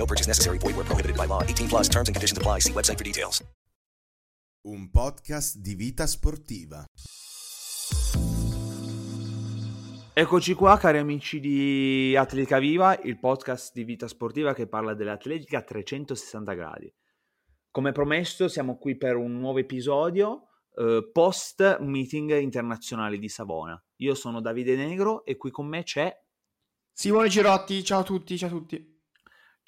No purchase necessary. Void where prohibited by law. 18 plus terms and conditions apply. See website for details. Un podcast di vita sportiva. Eccoci qua, cari amici di Atletica Viva, il podcast di vita sportiva che parla dell'atletica a 360 gradi. Come promesso, siamo qui per un nuovo episodio eh, post meeting internazionale di Savona. Io sono Davide Negro e qui con me c'è Simone Girotti, ciao a tutti, ciao a tutti.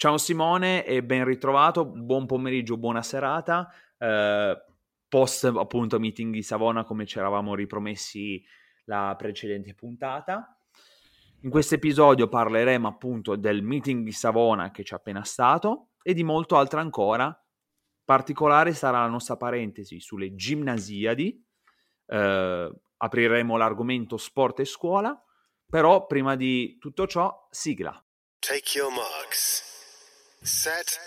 Ciao Simone e ben ritrovato, buon pomeriggio, buona serata. Eh, post appunto meeting di Savona come ci eravamo ripromessi la precedente puntata. In questo episodio parleremo appunto del meeting di Savona che c'è appena stato e di molto altro ancora. Particolare sarà la nostra parentesi sulle gimnasiadi. Eh, apriremo l'argomento sport e scuola, però prima di tutto ciò, sigla. Take your marks. Set.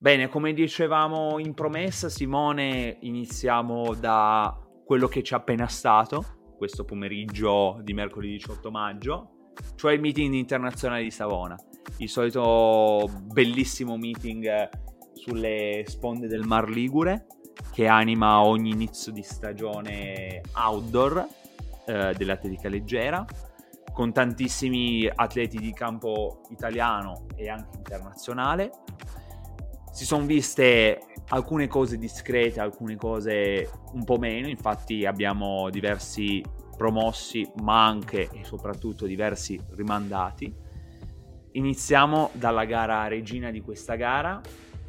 Bene, come dicevamo in promessa, Simone, iniziamo da quello che c'è appena stato, questo pomeriggio di mercoledì 18 maggio, cioè il meeting internazionale di Savona. Il solito bellissimo meeting sulle sponde del Mar Ligure che anima ogni inizio di stagione outdoor eh, dell'atletica leggera, con tantissimi atleti di campo italiano e anche internazionale si sono viste alcune cose discrete, alcune cose un po' meno, infatti abbiamo diversi promossi, ma anche e soprattutto diversi rimandati. Iniziamo dalla gara regina di questa gara,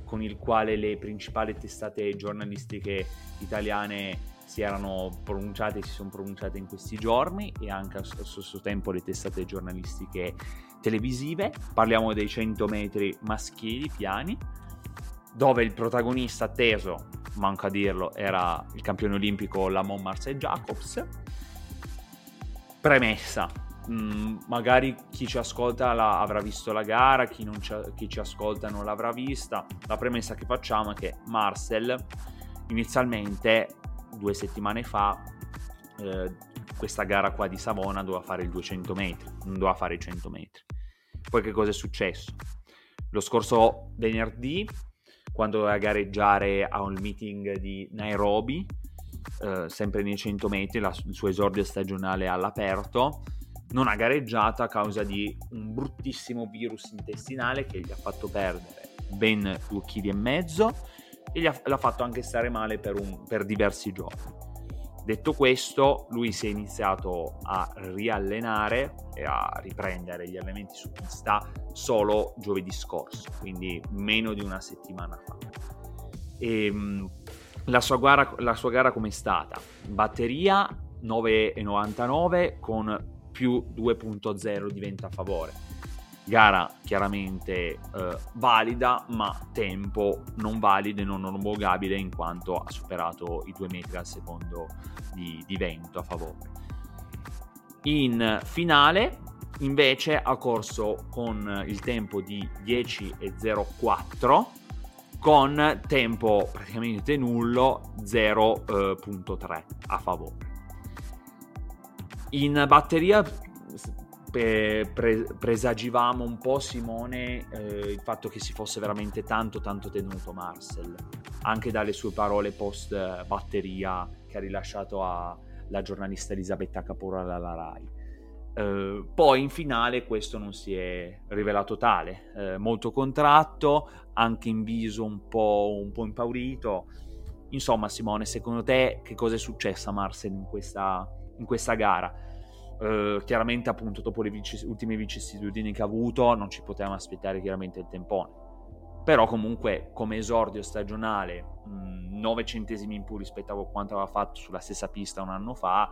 con il quale le principali testate giornalistiche italiane si erano pronunciate e si sono pronunciate in questi giorni e anche allo stesso tempo le testate giornalistiche televisive. Parliamo dei 100 metri maschili piani dove il protagonista atteso, manco a dirlo, era il campione olimpico Lamont Marcel Jacobs. Premessa, mh, mm, magari chi ci ascolta la, avrà visto la gara, chi, ci, chi ci ascolta non l'avrà vista. La premessa che facciamo è che Marcel inizialmente, due settimane fa, eh, questa gara qua di Savona doveva fare il 200 metri, non doveva fare i 100 metri. Poi che cosa è successo? Lo scorso venerdì quando doveva gareggiare a un meeting di Nairobi, eh, sempre nei 100 metri, la, il suo esordio stagionale all'aperto, non ha gareggiato a causa di un bruttissimo virus intestinale che gli ha fatto perdere ben 2,5 kg e gli ha, l'ha fatto anche stare male per, un, per diversi giorni. Detto questo, lui si è iniziato a riallenare e a riprendere gli allenamenti su pista solo giovedì scorso, quindi meno di una settimana fa. E, ehm, la, sua gara, la sua gara com'è stata? Batteria 9,99 con più 2.0 di vento a favore gara chiaramente eh, valida, ma tempo non valido e non omologabile in quanto ha superato i due metri al secondo di, di vento a favore. In finale invece ha corso con il tempo di 10,04 con tempo praticamente nullo 0.3 a favore. In batteria pre- pre- presagivamo un po' Simone eh, il fatto che si fosse veramente tanto tanto tenuto Marcel, anche dalle sue parole post batteria che ha rilasciato alla giornalista Elisabetta Caporala alla RAI. Uh, poi in finale questo non si è rivelato tale, uh, molto contratto, anche in viso un po', un po' impaurito. Insomma, Simone, secondo te che cosa è successo a Marcel in questa, in questa gara? Uh, chiaramente, appunto, dopo le vici- ultime vicissitudini che ha avuto, non ci potevamo aspettare chiaramente il tempone. Però, comunque, come esordio stagionale, 9 centesimi in più rispetto a quanto aveva fatto sulla stessa pista un anno fa,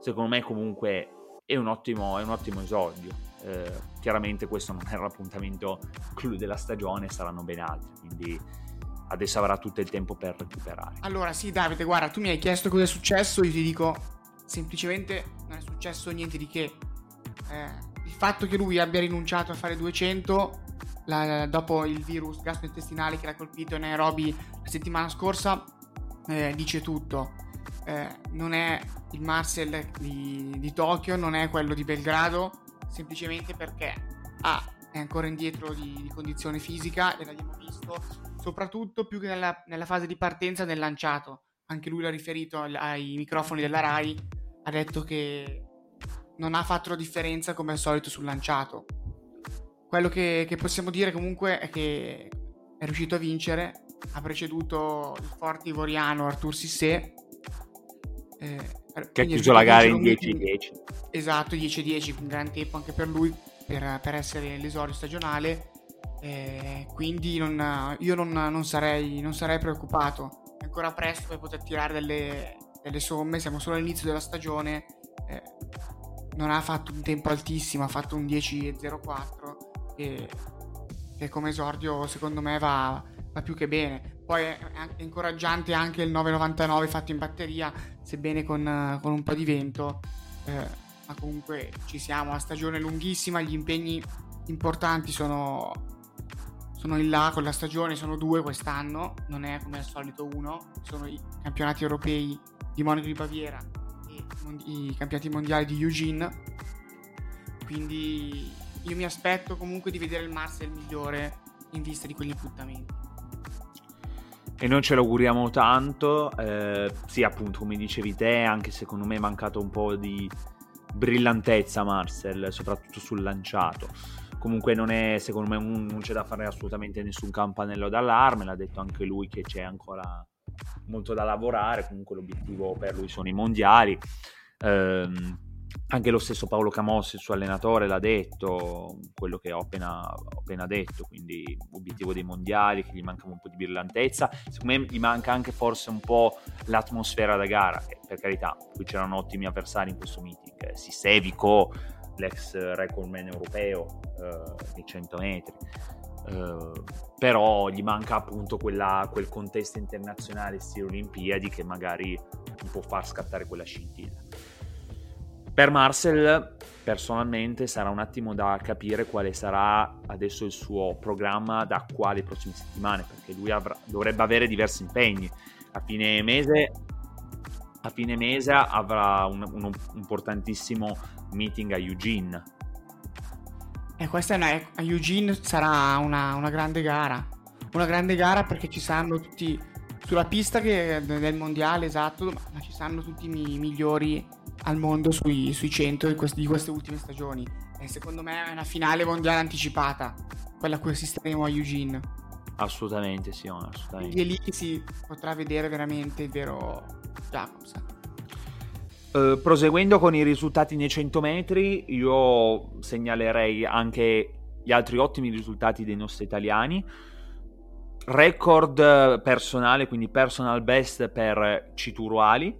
secondo me, comunque è un ottimo, è un ottimo esordio. Eh, chiaramente questo non era l'appuntamento clou della stagione, saranno ben altri, quindi adesso avrà tutto il tempo per recuperare. Allora sì Davide, guarda, tu mi hai chiesto cosa è successo, io ti dico semplicemente successo niente di che. Eh, il fatto che lui abbia rinunciato a fare 200 la, dopo il virus gastrointestinale che l'ha colpito in Nairobi la settimana scorsa eh, dice tutto. Eh, non è il Marcel di, di, Tokyo, non è quello di Belgrado, semplicemente perché A è ancora indietro di, di condizione fisica e l'abbiamo visto soprattutto più che nella, nella, fase di partenza nel lanciato. Anche lui l'ha riferito ai microfoni della RAI, ha detto che non ha fatto la differenza come al solito sul lanciato. Quello che, che possiamo dire comunque è che è riuscito a vincere, ha preceduto il forte ivoriano Artur Sissé eh, che ha chiuso la gara in 10-10. Esatto, 10-10, un gran tempo anche per lui, per, per essere l'esordio stagionale. Eh, quindi non, io non, non, sarei, non, sarei, preoccupato. È ancora presto per poter tirare delle, delle somme, siamo solo all'inizio della stagione. Eh, non ha fatto un tempo altissimo, ha fatto un 10-04 e, e come esordio secondo me va, va più che bene. Poi è incoraggiante anche il 9,99 fatto in batteria, sebbene con, con un po' di vento. Eh, ma comunque ci siamo, la stagione è lunghissima, gli impegni importanti sono, sono in là con la stagione, sono due quest'anno, non è come al solito uno, sono i campionati europei di Monaco di Baviera i campionati mondiali di Eugene. Quindi io mi aspetto comunque di vedere il Marcel migliore in vista di quegli appuntamenti e noi ce l'auguriamo tanto. Eh, sì, appunto, come dicevi te, anche secondo me è mancato un po' di brillantezza Marcel, soprattutto sul lanciato. Comunque non è, secondo me, un, non c'è da fare assolutamente nessun campanello d'allarme, l'ha detto anche lui che c'è ancora molto da lavorare, comunque l'obiettivo per lui sono i mondiali. Eh, anche lo stesso Paolo Camossi, il suo allenatore, l'ha detto, quello che ho appena, ho appena, detto, quindi obiettivo dei mondiali, che gli manca un po' di brillantezza, secondo me gli manca anche forse un po' l'atmosfera da gara, che per carità, qui c'erano ottimi avversari in questo meeting, eh, Sisevico, l'ex recordman europeo eh, nei 100 metri, eh, però gli manca appunto quella, quel contesto internazionale stile Olimpiadi che magari può far scattare quella scintilla. Per Marcel, personalmente, sarà un attimo da capire quale sarà adesso il suo programma da qua le prossime settimane, perché lui avrà, dovrebbe avere diversi impegni. A fine mese, a fine mese avrà un, un, importantissimo meeting a Eugene. E questa è una, a Eugene sarà una, una grande gara. Una grande gara perché ci saranno tutti sulla pista che, del mondiale, esatto, ma ci saranno tutti i migliori al mondo sui, sui 100 di queste, di queste, ultime stagioni. E secondo me è una finale mondiale anticipata, quella a cui assisteremo a Eugene. Assolutamente sì, assolutamente. È lì si potrà vedere veramente il vero Jacobs. Uh, proseguendo con i risultati nei 100 metri, io segnalerei anche gli altri ottimi risultati dei nostri italiani. Record personale, quindi personal best per Cituruali,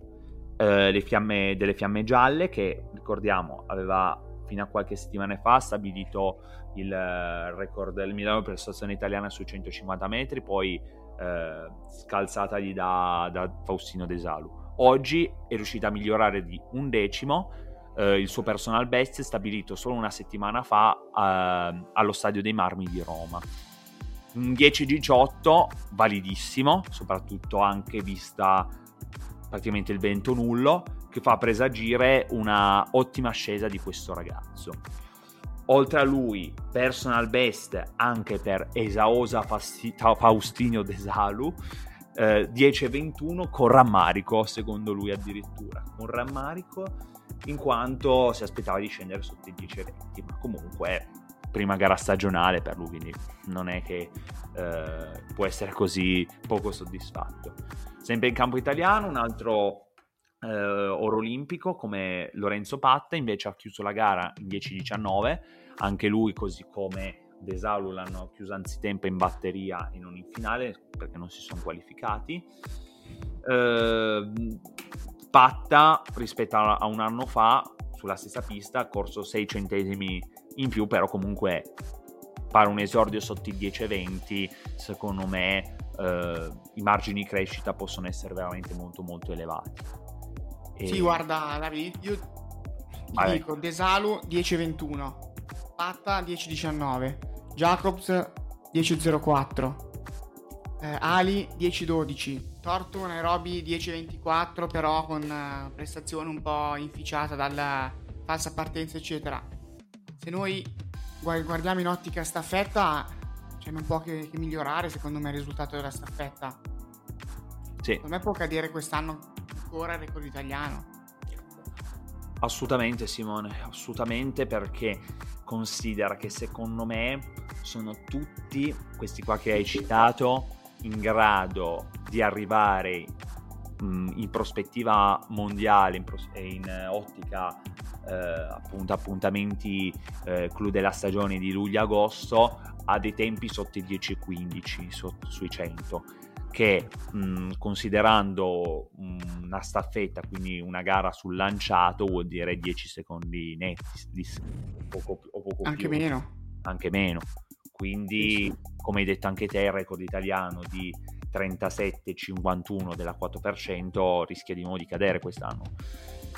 eh, fiamme, delle fiamme gialle che ricordiamo aveva fino a qualche settimana fa stabilito il uh, record del Milano per stazione italiana su 150 metri, poi uh, scalzatagli da, da Faustino Desalu. Oggi è riuscita a migliorare di un decimo uh, il suo personal best stabilito solo una settimana fa allo Stadio dei Marmi di Roma. Un 10-18 validissimo, soprattutto anche vista praticamente il vento nullo, che fa presagire una ottima ascesa di questo ragazzo. Oltre a lui, personal best anche per Esaosa Faustinio Desalu, eh, 10-21 con rammarico, secondo lui addirittura. Con rammarico in quanto si aspettava di scendere sotto i 10-20, ma comunque prima gara stagionale per lui, quindi non è che eh, può essere così poco soddisfatto. Sempre in campo italiano, un altro eh, oro olimpico come Lorenzo Patta, invece ha chiuso la gara in 10-19, anche lui così come Desalu l'hanno chiuso anzitempo in batteria e non in finale perché non si sono qualificati. Eh, Patta rispetto a un anno fa sulla stessa pista ha corso 6 centesimi in più, però comunque fare un esordio sotto i 10-20, secondo me eh, i margini di crescita possono essere veramente molto molto elevati. E... Sì, guarda Davide, io ti dico Desalu 10-21, Patta 10-19, Jacobs 10-04, eh, Ali 10-12, Torto Nairobi 10-24 però con uh, prestazione un po' inficiata dalla falsa partenza eccetera se noi guardiamo in ottica staffetta, c'è non può che, che, migliorare secondo me il risultato della staffetta. Sì. Secondo me può cadere quest'anno ancora il record italiano. Assolutamente Simone, assolutamente perché considera che secondo me sono tutti questi qua che hai citato in grado di arrivare mh, in prospettiva mondiale, in, pros- in ottica eh, appunto appuntamenti eh, clou della stagione di luglio-agosto a dei tempi sotto i 10-15 so, sui 100 che mh, considerando una staffetta, quindi una gara sul lanciato, vuol dire 10 secondi netti, di, poco, o poco anche più. meno. Anche meno. Quindi, come hai detto anche te, il record italiano di 37-51 della 4% rischia di nuovo di cadere quest'anno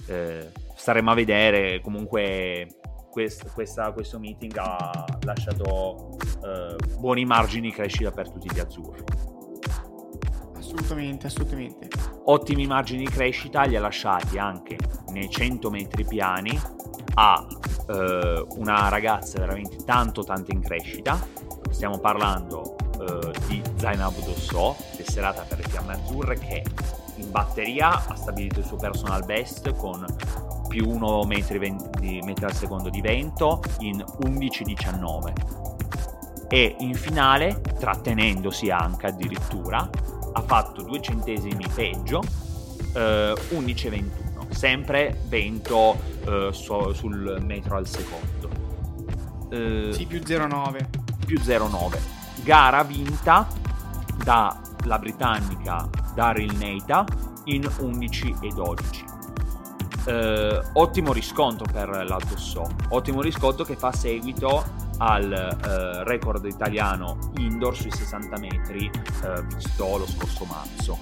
eh, staremo a vedere. Comunque, quest, questa, questo meeting ha lasciato eh, buoni margini di crescita per tutti gli azzurri. Assolutamente, assolutamente. Ottimi margini di crescita li ha lasciati anche nei 100 metri piani a eh, una ragazza veramente tanto tanto in crescita. Stiamo parlando eh, di Zainab Dosso, tesserata per le fiamme azzurre, che in batteria ha stabilito il suo personal best con più 1 metri, 20, metri al secondo di vento in 11-19 e in finale, trattenendosi anche addirittura, ha fatto due centesimi peggio, eh, 11-21, sempre vento eh, so, sul metro al secondo. Eh, sì, più 0,9. Più 0,9. Gara vinta dalla britannica Daryl Neita in 11 e 12. Eh, ottimo riscontro per l'Alto So, ottimo riscontro che fa seguito al eh, record italiano indoor sui 60 metri eh, visto lo scorso marzo.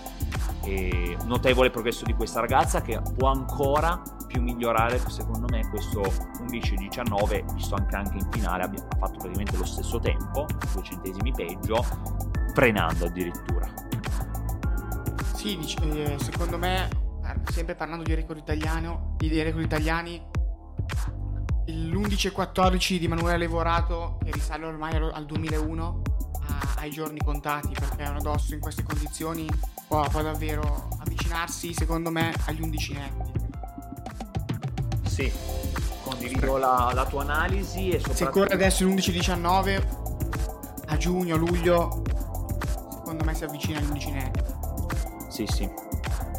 E notevole progresso di questa ragazza che può ancora più migliorare secondo me questo 11-19 visto anche, anche in finale ha fatto praticamente lo stesso tempo due centesimi peggio frenando addirittura sì, eh, secondo me, sempre parlando di record italiano, di record italiani, l'11 e 14 di Manuele Levorato, che risale ormai al 2001, ai giorni contati, perché un addosso in queste condizioni può, può davvero avvicinarsi, secondo me, agli 11 netti. Sì, condivido la, la, tua analisi e soprattutto... Se corre adesso l'11-19, a giugno, luglio, secondo me si avvicina agli 11 netti sì, sì,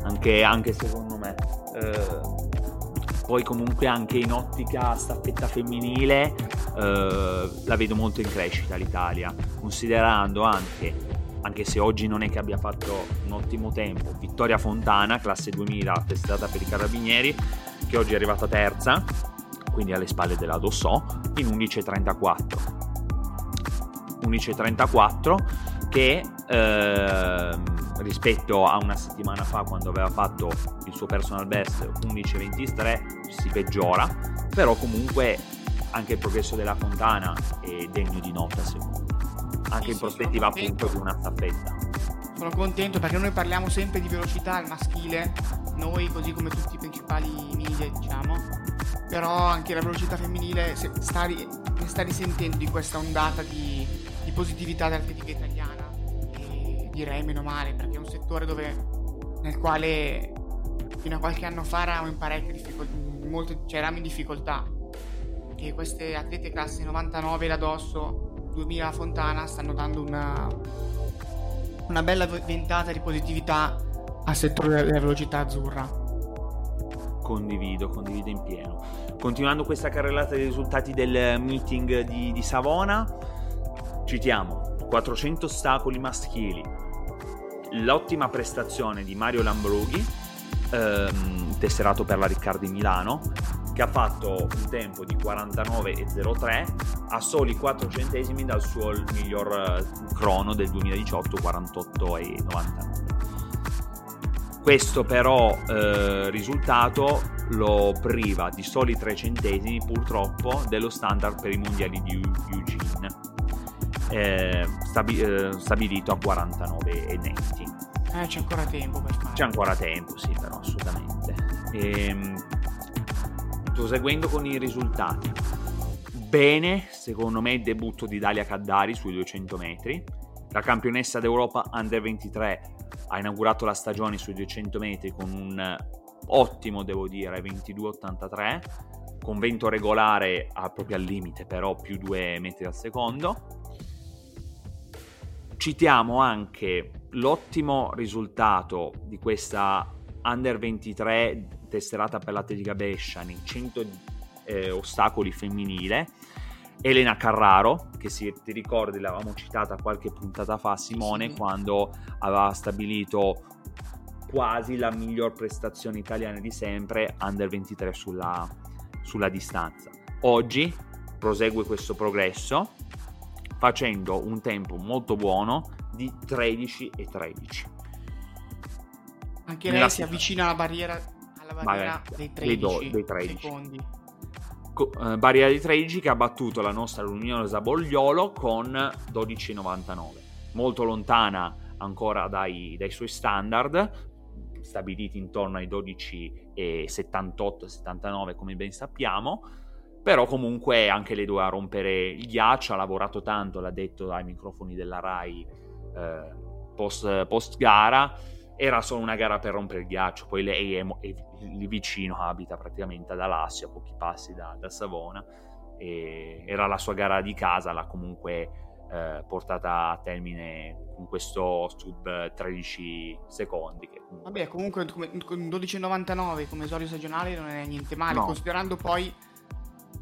anche, anche secondo me. Eh, poi comunque anche in ottica staffetta femminile eh, la vedo molto in crescita l'Italia, considerando anche, anche se oggi non è che abbia fatto un ottimo tempo, Vittoria Fontana, classe 2000, testata per i carabinieri, che oggi è arrivata terza, quindi alle spalle della Dossò, in 11.34. 11.34 che eh, rispetto a una settimana fa quando aveva fatto il suo personal best 11-23 si peggiora però comunque anche il progresso della Fontana è degno di nota secondo me. Anche Sì, in prospettiva appunto di una staffetta. Sono contento perché noi parliamo sempre di velocità al maschile, noi così come tutti i principali media diciamo, però anche la velocità femminile sta, ri- sta risentendo di questa ondata di, di positività dell'atletica italiana direi meno male perché è un settore dove, nel quale fino a qualche anno fa eravamo in parecchie difficoltà, cioè eravamo in difficoltà e queste atlete classe 99 la Dosso 2000 Fontana stanno dando una, una bella ventata di positività al settore della velocità azzurra. Condivido, condivido in pieno. Continuando questa carrellata dei risultati del meeting di, di Savona, citiamo 400 ostacoli maschili, l'ottima prestazione di Mario Lambrughi, ehm, tesserato per la Riccardi Milano, che ha fatto un tempo di 49,03 a soli 4 centesimi dal suo miglior eh, crono del 2018, 48,99. Questo però eh, risultato lo priva di soli 3 centesimi purtroppo dello standard per i mondiali di Eugene, eh, stabi- eh, stabilito a 49,20. Eh, c'è ancora tempo per fare. C'è ancora tempo, sì, però assolutamente. Ehm, proseguendo con i risultati. Bene, secondo me, il debutto di Dalia Caddari sui 200 metri. La campionessa d'Europa Under 23 ha inaugurato la stagione sui 200 metri con un ottimo, devo dire, 22,83 con vento regolare a, proprio al limite, però più 2 metri al secondo. Citiamo anche l'ottimo risultato di questa Under 23 tesserata per l'Atletica Brescia nei 100 eh, ostacoli femminile. Elena Carraro, che se ti ricordi l'avevamo citata qualche puntata fa Simone, Sì. quando aveva stabilito quasi la miglior prestazione italiana di sempre, Under 23 sulla, sulla distanza. Oggi prosegue questo progresso facendo un tempo molto buono di 13 e 13. Anche Nella lei si fila. avvicina alla barriera, alla barriera Vabbè, dei dei 13, do- dei 13. secondi. Co- eh, barriera di 13 che ha battuto la nostra luminosa Bogliolo con 12,99. Molto lontana ancora dai, dai suoi standard, stabiliti intorno ai 12,78-79 come ben sappiamo. Però comunque anche lei doveva rompere il ghiaccio, ha lavorato tanto, l'ha detto ai microfoni della RAI eh, post, post gara. Era solo una gara per rompere il ghiaccio, poi lei è, è lì vicino, abita praticamente ad Alassio, a pochi passi da, da Savona. Era la sua gara di casa, l'ha comunque eh, portata a termine con questo sub 13 secondi. Comunque- Vabbè, comunque con 12,99 come esordio stagionale non è niente male, No. considerando poi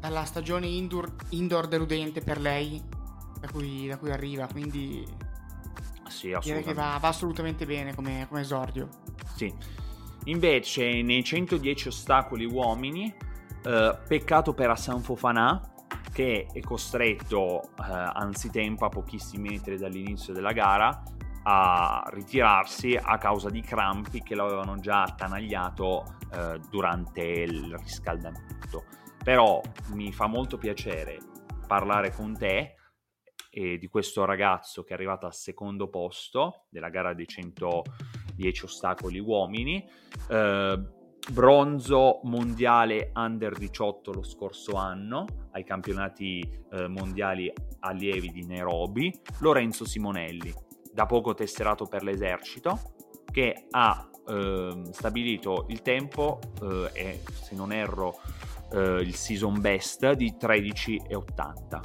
dalla stagione indoor, indoor deludente per lei da cui, da cui arriva, quindi sì, direi che va, va assolutamente bene come, come esordio. Sì. Invece nei 110 ostacoli uomini, eh, peccato per Hassan Fofana che è costretto eh, anzitempo a pochissimi metri dall'inizio della gara a ritirarsi a causa di crampi che lo avevano già attanagliato eh, durante il riscaldamento. Però mi fa molto piacere parlare con te e di questo ragazzo che è arrivato al secondo posto della gara dei 110 ostacoli uomini, eh, bronzo mondiale under 18 lo scorso anno ai campionati eh, mondiali allievi di Nairobi, Lorenzo Simonelli, da poco tesserato per l'esercito, che ha ehm, stabilito il tempo eh, e se non erro eh, il season best di 13,80.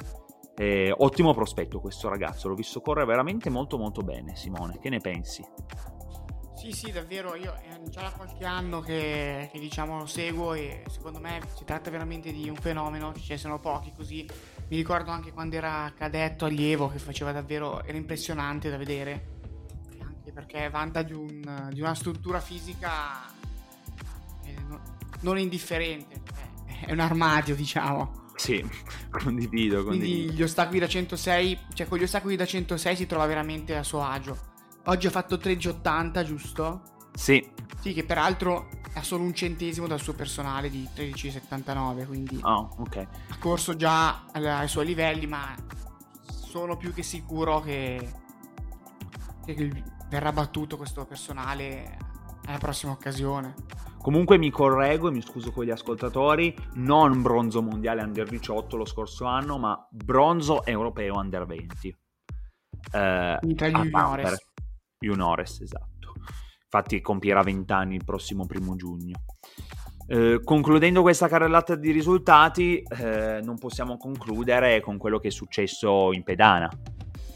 Eh, ottimo prospetto questo ragazzo, l'ho visto correre veramente molto molto bene. Simone, che ne pensi? Sì, sì, davvero, io è già da qualche anno che, che, diciamo lo seguo e secondo me si tratta veramente di un fenomeno, ce ne sono pochi così. Mi ricordo anche quando era cadetto allievo che faceva davvero, era impressionante da vedere, anche perché vanta di, un, di una struttura fisica eh, non, indifferente, eh, è un armadio diciamo. Sì, condivido, condivido. Quindi gli ostacoli da 106, cioè con gli ostacoli da 106 si trova veramente a suo agio. Oggi ha fatto 13,80, giusto? Sì. Sì, che peraltro ha solo un centesimo dal suo personale di 13,79, quindi oh, ok. ha corso già ai suoi livelli, ma sono più che sicuro che, che verrà battuto questo personale alla prossima occasione. Comunque mi correggo e mi scuso con gli ascoltatori, non bronzo mondiale under 18 lo scorso anno, ma bronzo europeo under 20. Eh, tra gli juniores. Juniores, esatto. Infatti compierà 20 anni il prossimo primo giugno. Eh, concludendo questa carrellata di risultati, eh, non possiamo concludere con quello che è successo in pedana.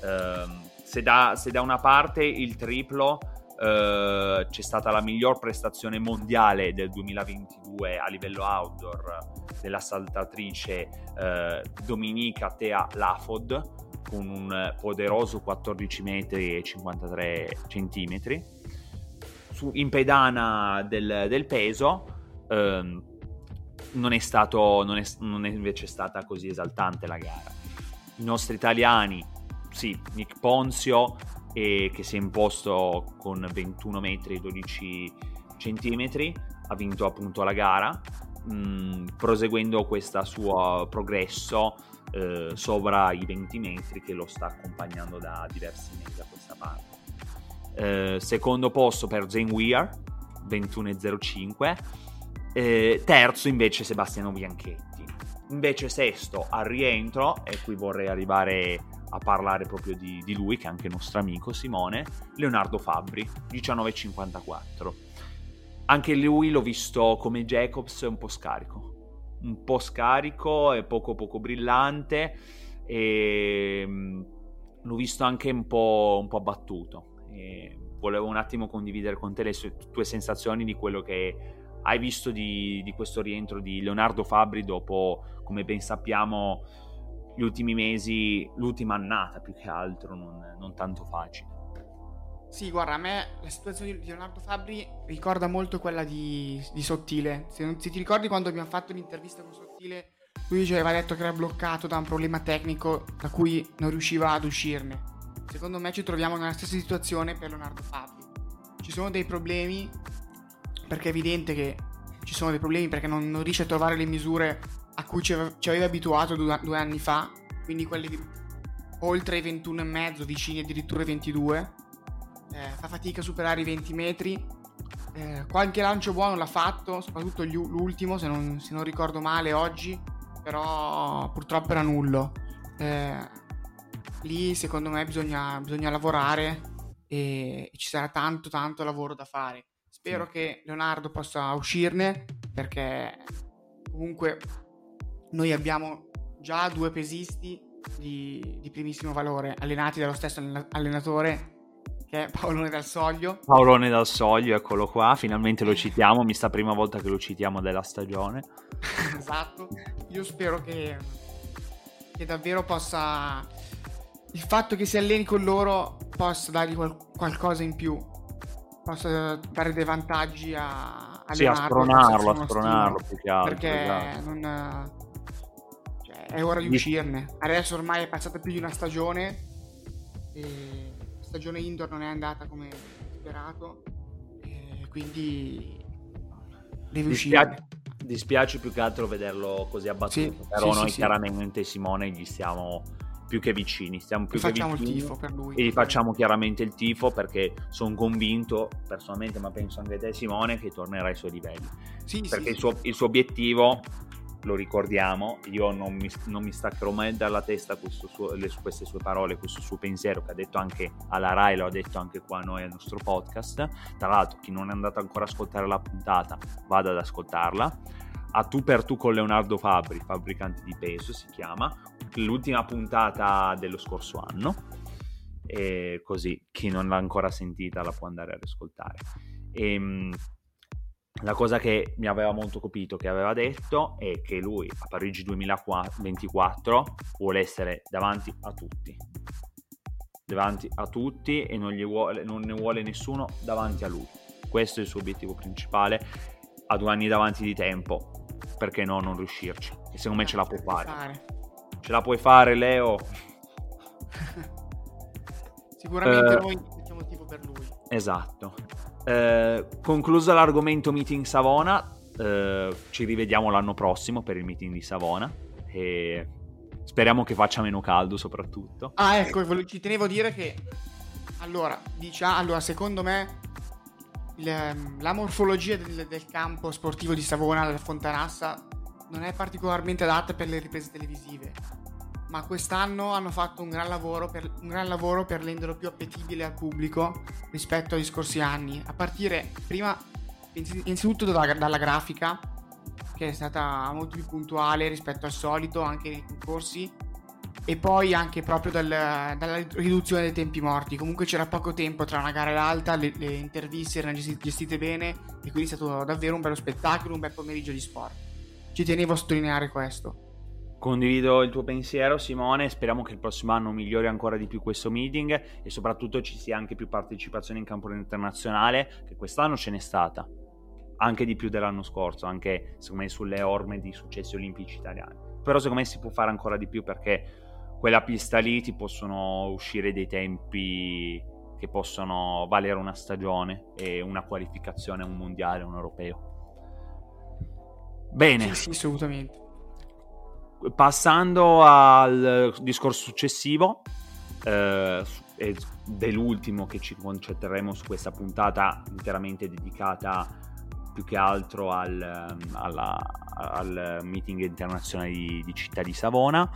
Eh, se, da, se da una parte il triplo Uh, c'è stata la miglior prestazione mondiale del 2022 a livello outdoor della saltatrice uh, Dominica Tea Lafod con un poderoso 14 metri e 53 centimetri. Su, in pedana del, del peso uh, non, è stato, non, è, non è invece stata così esaltante la gara. I nostri italiani, sì, Nick Ponzio e che si è imposto con 21 metri e 12 centimetri, ha vinto appunto la gara, mh, mm, proseguendo questo suo progresso eh, sopra i 20 metri che lo sta accompagnando da diversi mesi a questa parte. Eh, secondo posto per Zane Weir, 21,05. Eh, terzo invece Sebastiano Bianchetti. Invece sesto al rientro, e qui vorrei arrivare a parlare proprio di, di lui, che è anche nostro amico Simone, Leonardo Fabbri, 1954. Anche lui l'ho visto come Jacobs un po' scarico, un po' scarico e poco poco brillante e mm, l'ho visto anche un po', un po abbattuto. E volevo un attimo condividere con te le sue, tue sensazioni di quello che hai visto di, di questo rientro di Leonardo Fabbri dopo, come ben sappiamo, gli ultimi mesi, l'ultima annata più che altro, non, non tanto facile. Sì, guarda, a me la situazione di Leonardo Fabri ricorda molto quella di, di Sottile. Se, non, se, ti ricordi quando abbiamo fatto l'intervista con Sottile, lui ci aveva detto che era bloccato da un problema tecnico da cui non riusciva ad uscirne. Secondo me ci troviamo nella stessa situazione per Leonardo Fabri. Ci sono dei problemi, perché è evidente che ci sono dei problemi perché non, non riesce a trovare le misure a cui ci aveva, ci aveva abituato due, due, anni fa, quindi quelli di oltre i 21,5, vicini addirittura ai 22. Eh, fa fatica a superare i 20 metri. Eh, qualche lancio buono l'ha fatto, soprattutto l'ultimo, se non, se non, ricordo male oggi, però purtroppo era nullo. Eh, lì secondo me bisogna, bisogna lavorare e, e, ci sarà tanto tanto lavoro da fare. Spero che Leonardo possa uscirne perché comunque noi abbiamo già due pesisti di, di primissimo valore, allenati dallo stesso allenatore che è Paolone dal Soglio. Paolone dal Soglio, eccolo qua, finalmente lo citiamo, mi sta prima volta che lo citiamo della stagione. esatto, io spero che, che, davvero possa, il fatto che si alleni con loro possa dargli qual- qualcosa in più, possa dare dei vantaggi a, a sì, a spronarlo, a spronarlo più che altro. Perché esatto. non è ora di uscirne. Adesso ormai è passata più di una stagione. E la stagione indoor non è andata come sperato. quindi dispiace, uscire. Dispiace più che altro vederlo così abbattuto. Sì, Però sì, noi sì, chiaramente Simone gli stiamo più che vicini. Stiamo più e facciamo vicini, il tifo per lui. E gli facciamo chiaramente il tifo perché sono convinto, personalmente, ma penso anche te, Simone, che tornerà ai suoi livelli. perché il suo, il suo obiettivo lo ricordiamo, io non mi, non mi staccherò mai dalla testa suo, le, queste sue parole, questo suo pensiero che ha detto anche alla RAI, lo ha detto anche qua a noi al nostro podcast. Tra l'altro, chi non è andato ancora a ascoltare la puntata, vada ad ascoltarla. A tu per tu con Leonardo Fabri, fabbricante di peso si chiama, l'ultima puntata dello scorso anno. E così chi non l'ha ancora sentita la può andare ad ascoltare. E, ehm, la cosa che mi aveva molto colpito che aveva detto è che lui a Parigi 2024 vuole essere davanti a tutti. Davanti a tutti e non, vuole, non, ne vuole nessuno davanti a lui. Questo è il suo obiettivo principale a due anni davanti di tempo. Perché no non riuscirci? E secondo me ce la può fare. fare? Ce la puoi fare Leo? Sicuramente uh, noi facciamo tipo per lui. esatto eh, concluso l'argomento meeting Savona, eh, ci rivediamo l'anno prossimo per il meeting di Savona e Speriamo che faccia meno caldo soprattutto. Ah, ecco, ci tenevo a dire che allora, diciamo, allora secondo me il, ehm, la morfologia del, del, campo sportivo di Savona, la Fontanassa, non è particolarmente adatta per le riprese televisive. Ma quest'anno hanno fatto un gran lavoro per, gran lavoro per renderlo più appetibile al pubblico rispetto agli scorsi anni. A partire prima, innanzitutto dalla, dalla grafica, che è stata molto più puntuale rispetto al solito, anche nei concorsi e poi anche proprio dal, dalla riduzione dei tempi morti. Comunque c'era poco tempo tra una gara e l'altra, le, le interviste erano gestite bene e quindi è stato davvero un bello spettacolo, un bel pomeriggio di sport. Ci tenevo a sottolineare questo. Condivido il tuo pensiero Simone, speriamo che il prossimo anno migliori ancora di più questo meeting e soprattutto ci sia anche più partecipazione in campo internazionale, che quest'anno ce n'è stata, anche di più dell'anno scorso, anche secondo me sulle orme di successi olimpici italiani. Però secondo me si può fare ancora di più perché quella pista lì ti possono uscire dei tempi che possono valere una stagione e una qualificazione un mondiale, un europeo. Bene. Sì, sì, assolutamente. Passando al discorso successivo, eh, ed è l'ultimo che ci concentreremo su questa puntata interamente dedicata più che altro al, alla, al meeting internazionale di, di Città di Savona.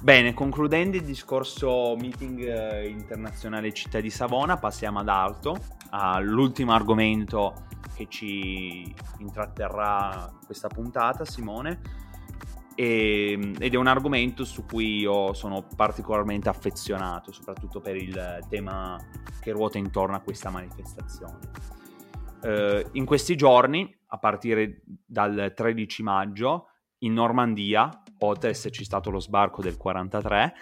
Bene, concludendo il discorso meeting eh, internazionale città di Savona, passiamo ad altro, all'ultimo argomento che ci intratterrà questa puntata, Simone, e, ed è un argomento su cui io sono particolarmente affezionato, soprattutto per il tema che ruota intorno a questa manifestazione. Eh, in questi giorni, a partire dal 13 maggio, in Normandia, oltre ad esserci stato lo sbarco del 43,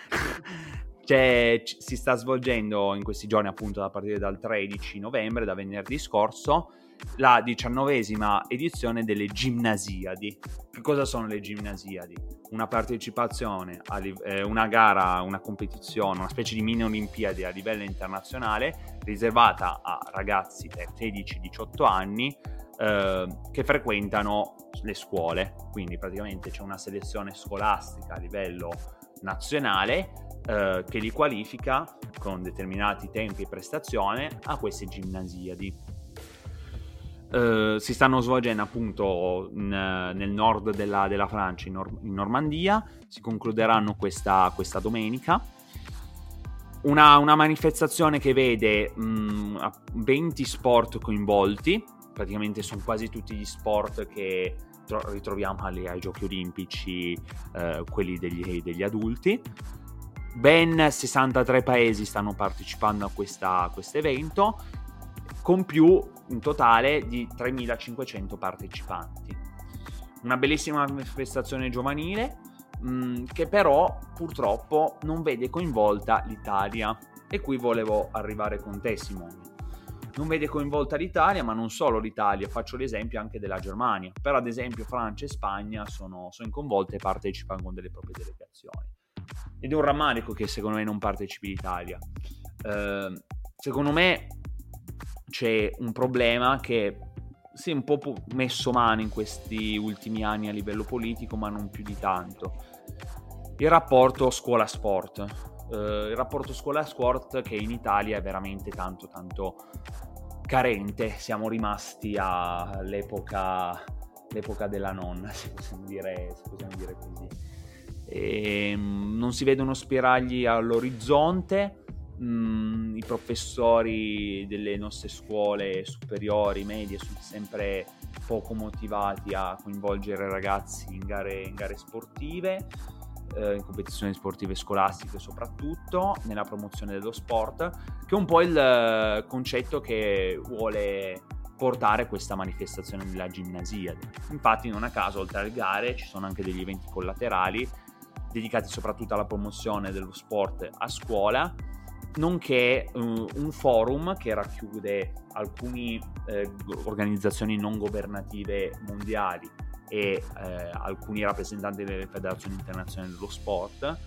cioè, si sta svolgendo in questi giorni, appunto, a partire dal 13 novembre, da venerdì scorso, la diciannovesima edizione delle Gimnasiadi. Che cosa sono le Gimnasiadi? Una partecipazione, a, eh, una gara, una competizione, una specie di mini Olimpiadi a livello internazionale riservata a ragazzi per 16-18 anni eh, che frequentano le scuole, quindi praticamente c'è una selezione scolastica a livello nazionale eh, che li qualifica con determinati tempi e prestazione a queste ginnasiadi. Uh, si stanno svolgendo appunto in, nel nord della, della Francia, in, Nor- in, Normandia, si concluderanno questa, questa domenica. Una, una, manifestazione che vede mh, 20 sport coinvolti, praticamente sono quasi tutti gli sport che tro- ritroviamo alle, ai giochi olimpici, eh, quelli degli, degli, adulti. Ben 63 paesi stanno partecipando a questo evento, con più in totale di 3500 partecipanti. Una bellissima manifestazione giovanile mm, che però purtroppo non vede coinvolta l'Italia. E qui volevo arrivare con te Simone non vede coinvolta l'Italia, ma non solo l'Italia, faccio l'esempio anche della Germania, però ad esempio Francia e Spagna sono, sono coinvolte e partecipano con delle proprie delegazioni. Ed è un rammarico che secondo me non partecipi l'Italia. Eh, secondo me c'è un problema che si è un po' messo mano in questi ultimi anni a livello politico, ma non più di tanto. Il rapporto scuola-sport. Uh, il rapporto scuola-sport che in Italia è veramente tanto tanto carente, siamo rimasti all'epoca l'epoca della nonna, se possiamo dire, se possiamo dire così. E, ehm, non si vedono spiragli all'orizzonte, mm, i professori delle nostre scuole superiori, medie, sono sempre poco motivati a coinvolgere ragazzi in gare, in gare sportive eh, in competizioni sportive scolastiche soprattutto, nella promozione dello sport, che è un po' il eh, concetto che vuole portare questa manifestazione della gimnasia. Infatti non a caso oltre alle gare ci sono anche degli eventi collaterali dedicati soprattutto alla promozione dello sport a scuola, nonché uh, un forum che racchiude alcune eh, organizzazioni non governative mondiali e eh, alcuni rappresentanti delle federazioni internazionali dello sport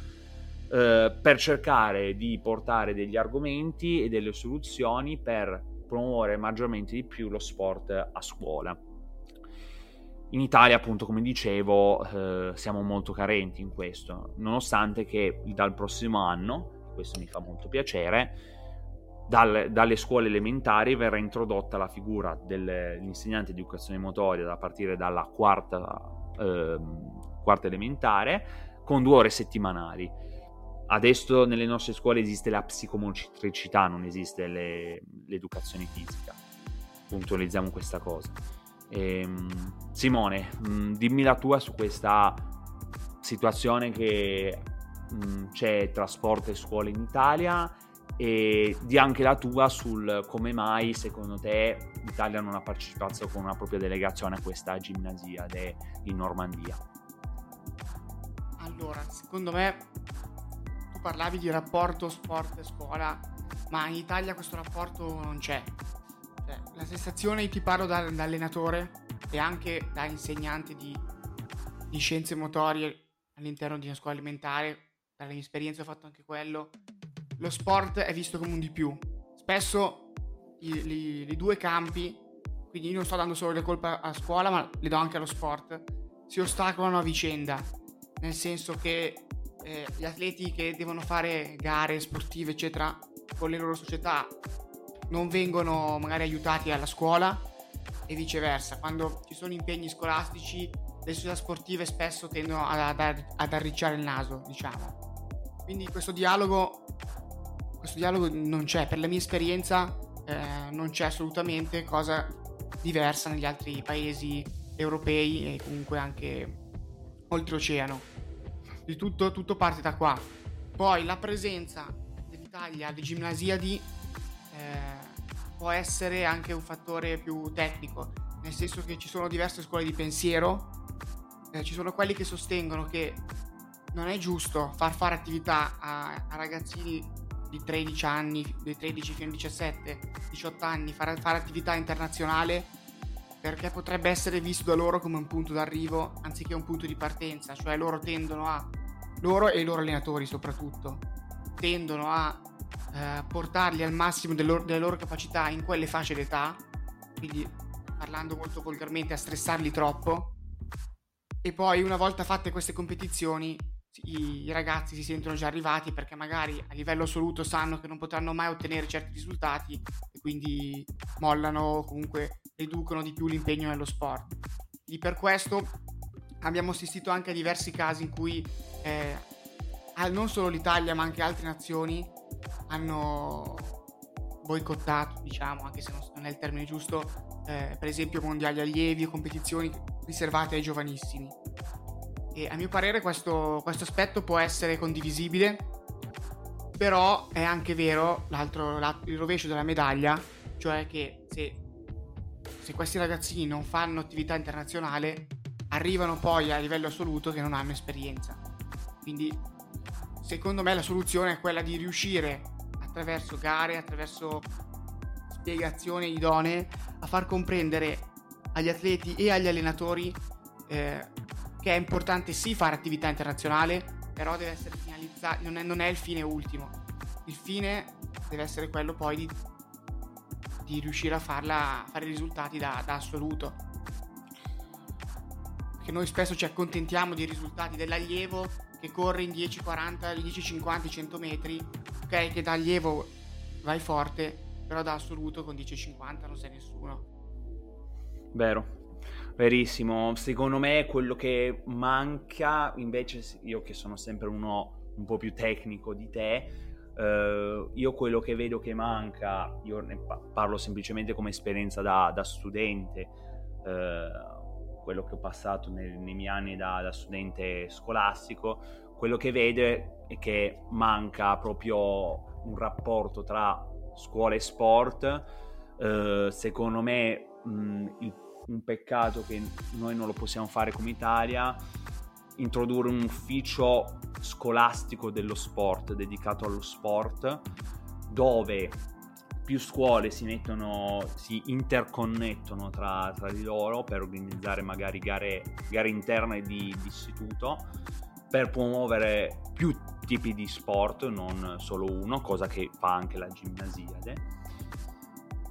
eh, per cercare di portare degli argomenti e delle soluzioni per promuovere maggiormente di più lo sport a scuola. In Italia, appunto, come dicevo, eh, siamo molto carenti in questo, nonostante che dal prossimo anno, questo mi fa molto piacere, dal, dalle scuole elementari verrà introdotta la figura dell'insegnante di educazione motoria da partire dalla quarta, eh, quarta elementare con due ore settimanali. Adesso nelle nostre scuole esiste la psicomotricità, non esiste le, l'educazione fisica. Puntualizziamo questa cosa. Ehm, Simone, mm, dimmi la tua su questa situazione che mh, mm, c'è trasporto e scuole in Italia e di anche la tua sul come mai secondo te l'Italia non ha partecipato con una propria delegazione a questa gimnasia in Normandia. Allora, secondo me tu parlavi di rapporto sport e scuola, ma in Italia questo rapporto non c'è. Cioè, la sensazione, ti parlo da, da, allenatore e anche da insegnante di, di scienze motorie all'interno di una scuola alimentare, dalle mie esperienze ho fatto anche quello, lo sport è visto come un di più. Spesso i, i, i due campi, quindi io non sto dando solo le colpe a scuola, ma le do anche allo sport, si ostacolano a vicenda. Nel senso che eh, gli atleti che devono fare gare sportive, eccetera, con le loro società non vengono magari aiutati alla scuola e viceversa. Quando ci sono impegni scolastici, le società sportive spesso tendono ad, ad, ad arricciare il naso, diciamo. Quindi questo dialogo questo dialogo non c'è, per la mia esperienza eh, non c'è assolutamente cosa diversa negli altri paesi europei e comunque anche oltreoceano. Di tutto, tutto parte da qua. Poi la presenza dell'Italia alle gimnasiadi eh, può essere anche un fattore più tecnico, nel senso che ci sono diverse scuole di pensiero, eh, ci sono quelli che sostengono che non è giusto far fare attività a, a ragazzini di 13 anni, dei 13 fino ai 17, 18 anni, fare, fare attività internazionale perché potrebbe essere visto da loro come un punto d'arrivo anziché un punto di partenza, cioè loro tendono a, loro e i loro allenatori soprattutto, tendono a eh, portarli al massimo delle loro, delle loro capacità in quelle fasce d'età, quindi parlando molto volgarmente a stressarli troppo, e poi una volta fatte queste competizioni i ragazzi si sentono già arrivati perché magari a livello assoluto sanno che non potranno mai ottenere certi risultati e quindi mollano o comunque riducono di più l'impegno nello sport. E per questo abbiamo assistito anche a diversi casi in cui eh, non solo l'Italia ma anche altre nazioni hanno boicottato, diciamo, anche se non è il termine giusto, eh, per esempio mondiali allievi o competizioni riservate ai giovanissimi e a mio parere questo, questo aspetto può essere condivisibile, però è anche vero l'altro, il rovescio della medaglia, cioè che se, se questi ragazzini non fanno attività internazionale, arrivano poi a livello assoluto che non hanno esperienza. Quindi secondo me la soluzione è quella di riuscire attraverso gare, attraverso spiegazioni idonee a far comprendere agli atleti e agli allenatori eh, che è importante sì fare attività internazionale, però deve essere finalizzato, non non è il fine ultimo. Il fine deve essere quello poi di, di riuscire a farla, fare i risultati da, da assoluto. Perché noi spesso ci accontentiamo dei risultati dell'allievo che corre in 10, 40, 10, 50, 100 metri, ok, che da allievo vai forte, però da assoluto con 10, 50 non sei nessuno. Vero, Verissimo, secondo me quello che manca, invece io che sono sempre uno un po' più tecnico di te, uh, io quello che vedo che manca, io ne parlo semplicemente come esperienza da, da studente, uh, quello che ho passato nei, nei miei anni da, da, studente scolastico, quello che vedo è che manca proprio un rapporto tra scuola e sport, uh, secondo me mh, il un peccato che noi non lo possiamo fare come Italia, introdurre un ufficio scolastico dello sport, dedicato allo sport, dove più scuole si mettono, si interconnettono tra, tra di loro per organizzare magari gare, gare interne di, di istituto, per promuovere più tipi di sport, non solo uno, cosa che fa anche la ginnasiade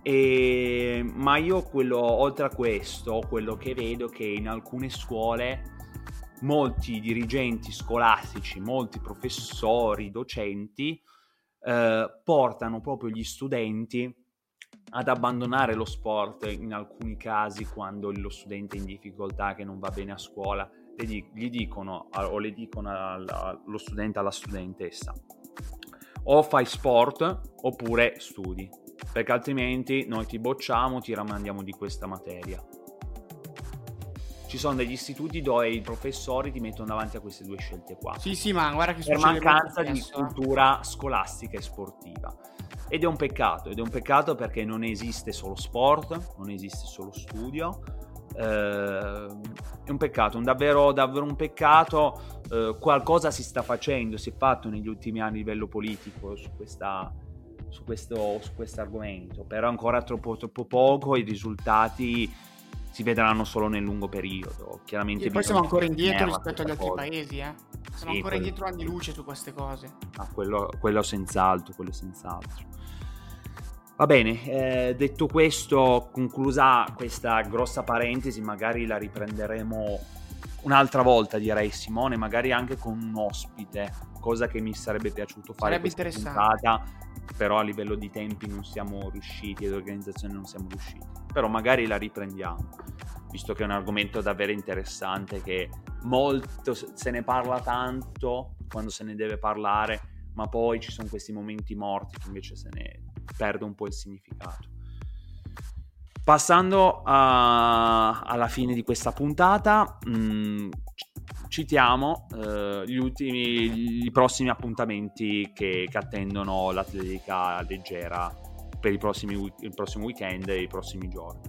E, ma io quello, oltre a questo, quello che vedo è che in alcune scuole molti dirigenti scolastici, molti professori, docenti eh, portano proprio gli studenti ad abbandonare lo sport in alcuni casi quando lo studente è in difficoltà, che non va bene a scuola, gli dicono o le dicono allo studente, alla studentessa, o fai sport oppure studi, perché altrimenti noi ti bocciamo, ti ramandiamo di questa materia. Ci sono degli istituti dove i professori ti mettono davanti a queste due scelte qua. Sì, sì, ma guarda che per mancanza di eh. cultura scolastica e sportiva. Ed è un peccato, ed è un peccato perché non esiste solo sport, non esiste solo studio. Eh, è un peccato, un davvero, davvero un peccato. Eh, qualcosa si sta facendo, si è fatto negli ultimi anni a livello politico su questa, su questo su argomento, però ancora troppo, troppo poco, i risultati si vedranno solo nel lungo periodo. Chiaramente e poi siamo ancora indietro rispetto agli altri cosa. paesi, eh? Siamo sì, ancora quello... indietro anni luce su queste cose. Ah, quello, quello senz'altro, quello senz'altro. Va bene, eh, detto questo, conclusa questa grossa parentesi, magari la riprenderemo un'altra volta, direi Simone, magari anche con un ospite, cosa che mi sarebbe piaciuto fare sarebbe interessante. puntata, però a livello di tempi non siamo riusciti, ed organizzazione non siamo riusciti. Però magari la riprendiamo, visto che è un argomento davvero interessante che molto se ne parla tanto quando se ne deve parlare, ma poi ci sono questi momenti morti che invece se ne perde un po' il significato. Passando a, alla fine di questa puntata, mh, mm, citiamo uh, gli, ultimi, i prossimi appuntamenti che, che, attendono l'atletica leggera per i prossimi, il prossimo weekend e i prossimi giorni.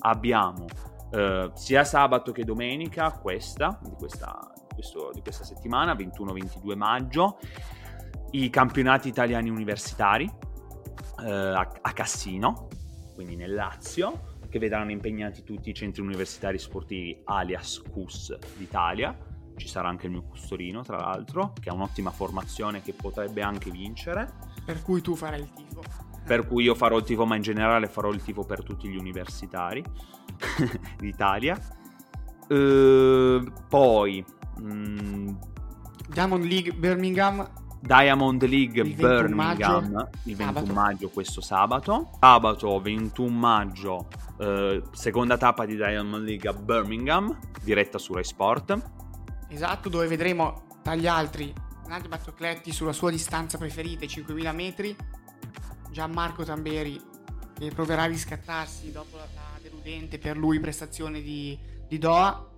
Abbiamo uh, sia sabato che domenica, questa, di questa, questo, di questa settimana, 21-22 maggio, i campionati italiani universitari eh, a, a Cassino, quindi nel Lazio, che vedranno impegnati tutti i centri universitari sportivi alias CUS d'Italia. Ci sarà anche il mio custorino, tra l'altro, che ha un'ottima formazione che potrebbe anche vincere. Per cui tu farai il tifo. Per cui io farò il tifo, ma in generale farò il tifo per tutti gli universitari d'Italia. Uh, poi... Mm, Diamond League Birmingham Diamond League il Birmingham maggio. il 21 sabato. maggio questo sabato. Sabato 21 maggio, eh, seconda tappa di Diamond League a Birmingham, diretta su Rai Sport. Esatto, dove vedremo tra gli altri Nati Battocletti sulla sua distanza preferita, i 5000 metri. Gianmarco Tamberi che proverà a riscattarsi dopo la, la deludente per lui prestazione di, di Doha.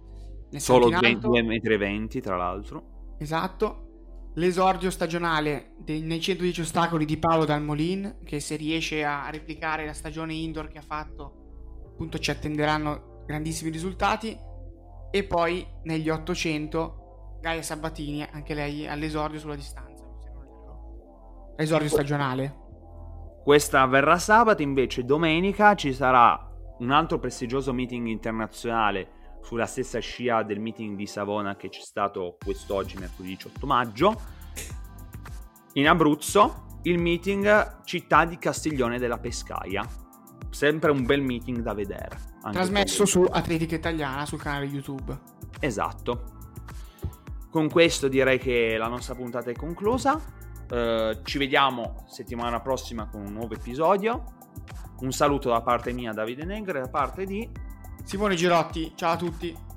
Solo 22 metri e 20 tra l'altro. Esatto l'esordio stagionale dei, nei 110 ostacoli di Paolo Dalmolin, che se riesce a replicare la stagione indoor che ha fatto, appunto ci attenderanno grandissimi risultati. E poi negli 800 Gaia Sabatini, anche lei all'esordio sulla distanza. Esordio stagionale. Questa avverrà sabato, invece domenica ci sarà un altro prestigioso meeting internazionale sulla stessa scia del meeting di Savona che c'è stato quest'oggi, mercoledì 18 maggio. In Abruzzo, il meeting città di Castiglione della Pescaia. Sempre un bel meeting da vedere. Trasmesso su Atletica Italiana sul canale YouTube. Esatto. Con questo direi che la nostra puntata è conclusa. Uh, ci vediamo settimana prossima con un nuovo episodio. Un saluto da parte mia, Davide Negre, da parte di Simone Girotti, ciao a tutti.